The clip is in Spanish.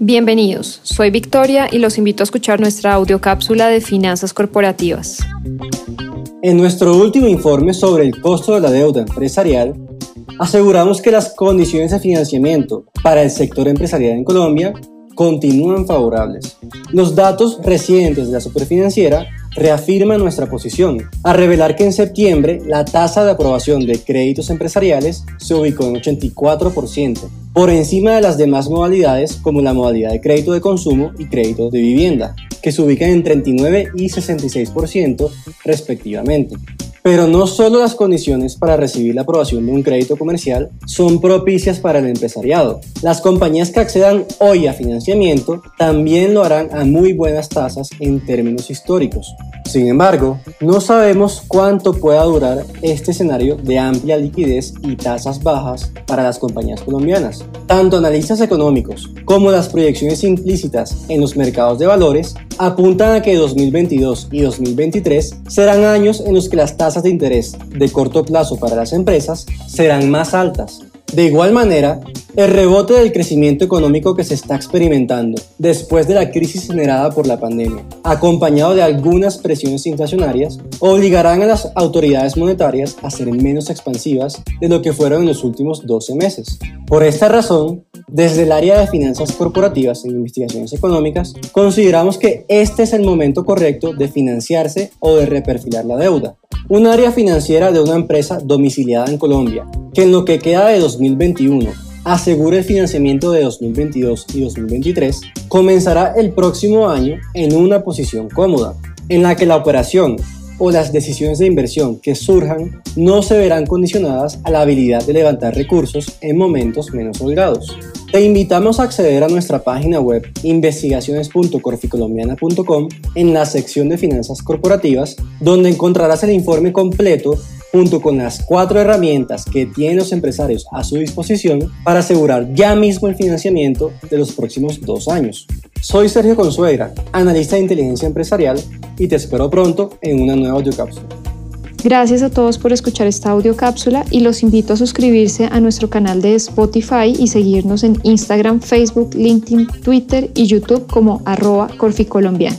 Bienvenidos, soy Victoria y los invito a escuchar nuestra audiocápsula de finanzas corporativas. En nuestro último informe sobre el costo de la deuda empresarial, aseguramos que las condiciones de financiamiento para el sector empresarial en Colombia continúan favorables. Los datos recientes de la superfinanciera reafirman nuestra posición, a revelar que en septiembre la tasa de aprobación de créditos empresariales se ubicó en 84%, por encima de las demás modalidades como la modalidad de crédito de consumo y crédito de vivienda, que se ubican en 39 y 66% respectivamente. Pero no solo las condiciones para recibir la aprobación de un crédito comercial son propicias para el empresariado. Las compañías que accedan hoy a financiamiento también lo harán a muy buenas tasas en términos históricos. Sin embargo, no sabemos cuánto pueda durar este escenario de amplia liquidez y tasas bajas para las compañías colombianas. Tanto analistas económicos como las proyecciones implícitas en los mercados de valores apuntan a que 2022 y 2023 serán años en los que las tasas de interés de corto plazo para las empresas serán más altas. De igual manera, el rebote del crecimiento económico que se está experimentando después de la crisis generada por la pandemia, acompañado de algunas presiones inflacionarias, obligarán a las autoridades monetarias a ser menos expansivas de lo que fueron en los últimos 12 meses. Por esta razón, desde el área de finanzas corporativas e investigaciones económicas, consideramos que este es el momento correcto de financiarse o de reperfilar la deuda. Un área financiera de una empresa domiciliada en Colombia, que en lo que queda de 2021 asegura el financiamiento de 2022 y 2023, comenzará el próximo año en una posición cómoda, en la que la operación o las decisiones de inversión que surjan no se verán condicionadas a la habilidad de levantar recursos en momentos menos holgados. Te invitamos a acceder a nuestra página web investigaciones.corficolombiana.com en la sección de finanzas corporativas, donde encontrarás el informe completo junto con las cuatro herramientas que tienen los empresarios a su disposición para asegurar ya mismo el financiamiento de los próximos dos años. Soy Sergio Consuegra, analista de inteligencia empresarial, y te espero pronto en una nueva audiocápsula. Gracias a todos por escuchar esta audiocápsula y los invito a suscribirse a nuestro canal de Spotify y seguirnos en Instagram, Facebook, LinkedIn, Twitter y YouTube como arroba corficolombiana.